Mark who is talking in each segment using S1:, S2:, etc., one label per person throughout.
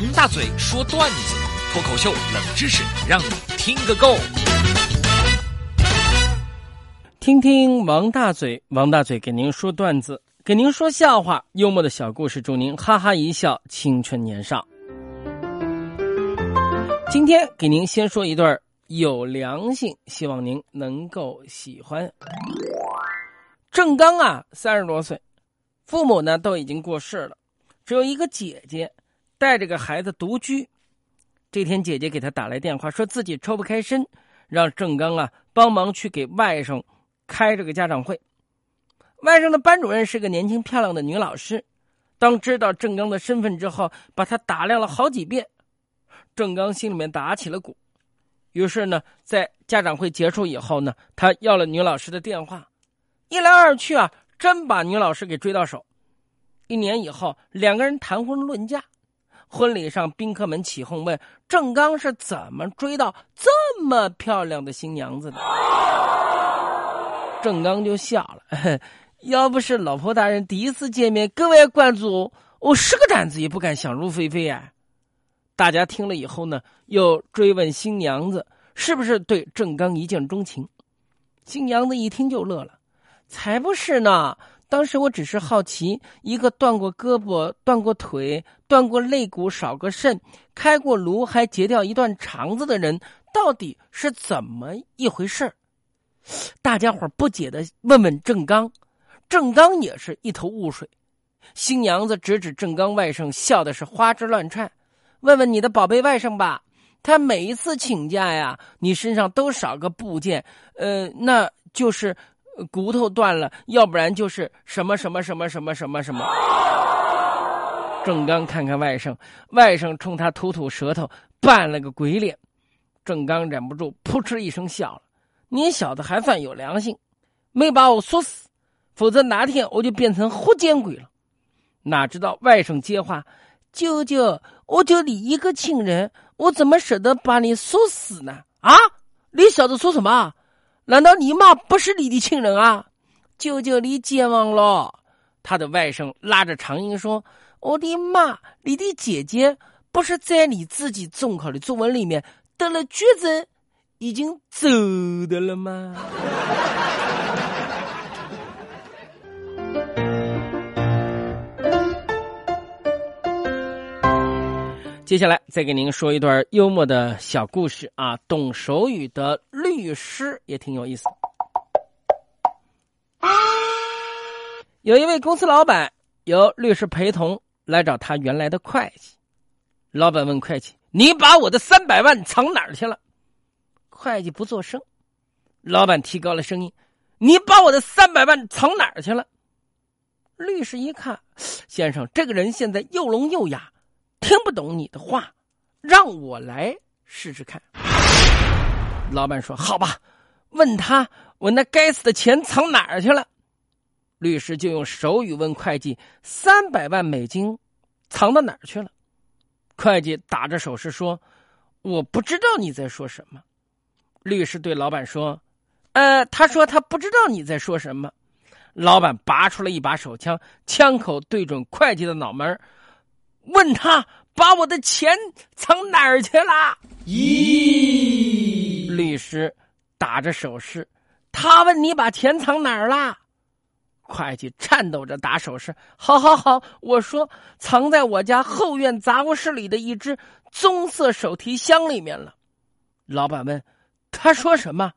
S1: 王大嘴说段子，脱口秀冷知识，让你听个够。
S2: 听听王大嘴，王大嘴给您说段子，给您说笑话，幽默的小故事，祝您哈哈一笑，青春年少。今天给您先说一段有良心，希望您能够喜欢。郑刚啊，三十多岁，父母呢都已经过世了，只有一个姐姐带着个孩子独居。这天，姐姐给他打来电话，说自己抽不开身，让郑刚啊帮忙去给外甥开这个家长会。外甥的班主任是个年轻漂亮的女老师，当知道郑刚的身份之后，把他打量了好几遍。郑刚心里面打起了鼓，于是呢，在家长会结束以后呢，他要了女老师的电话，一来二去啊，真把女老师给追到手。一年以后，两个人谈婚论嫁，婚礼上宾客们起哄问郑刚是怎么追到这么漂亮的新娘子的。郑刚就笑了，要不是老婆大人第一次见面格外关注，我十个胆子也不敢想入非非啊。大家听了以后呢，又追问新娘子是不是对郑刚一见钟情。新娘子一听就乐了：“才不是呢！当时我只是好奇，一个断过胳膊、断过腿、断过肋骨、少个肾、开过颅还截掉一段肠子的人，到底是怎么一回事大家伙不解的问问郑刚，郑刚也是一头雾水。新娘子指指郑刚外甥，笑的是花枝乱颤。问问你的宝贝外甥吧，他每一次请假呀，你身上都少个部件，呃，那就是骨头断了，要不然就是什么什么什么什么什么什么。郑刚看看外甥，外甥冲他吐吐舌头，扮了个鬼脸。郑刚忍不住扑哧一声笑了：“你小子还算有良心，没把我说死，否则哪天我就变成活见鬼了。”哪知道外甥接话。舅舅，我就你一个亲人，我怎么舍得把你说死呢？啊！你小子说什么？难道你妈不是你的亲人啊？舅舅，你健忘了。他的外甥拉着长英说：“我的妈，你的姐姐不是在你自己中考的作文里面得了绝症，已经走的了吗？”接下来再给您说一段幽默的小故事啊，懂手语的律师也挺有意思。有一位公司老板由律师陪同来找他原来的会计，老板问会计：“你把我的三百万藏哪儿去了？”会计不作声。老板提高了声音：“你把我的三百万藏哪儿去了？”律师一看，先生，这个人现在又聋又哑。听不懂你的话，让我来试试看。老板说：“好吧，问他我那该死的钱藏哪儿去了。”律师就用手语问会计：“三百万美金藏到哪儿去了？”会计打着手势说：“我不知道你在说什么。”律师对老板说：“呃，他说他不知道你在说什么。”老板拔出了一把手枪，枪口对准会计的脑门问他把我的钱藏哪儿去了？咦，律师打着手势，他问你把钱藏哪儿了？会计颤抖着打手势，好好好，我说藏在我家后院杂物室里的一只棕色手提箱里面了。老板问，他说什么？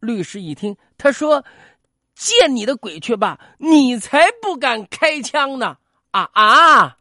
S2: 律师一听，他说：“见你的鬼去吧，你才不敢开枪呢！”啊啊！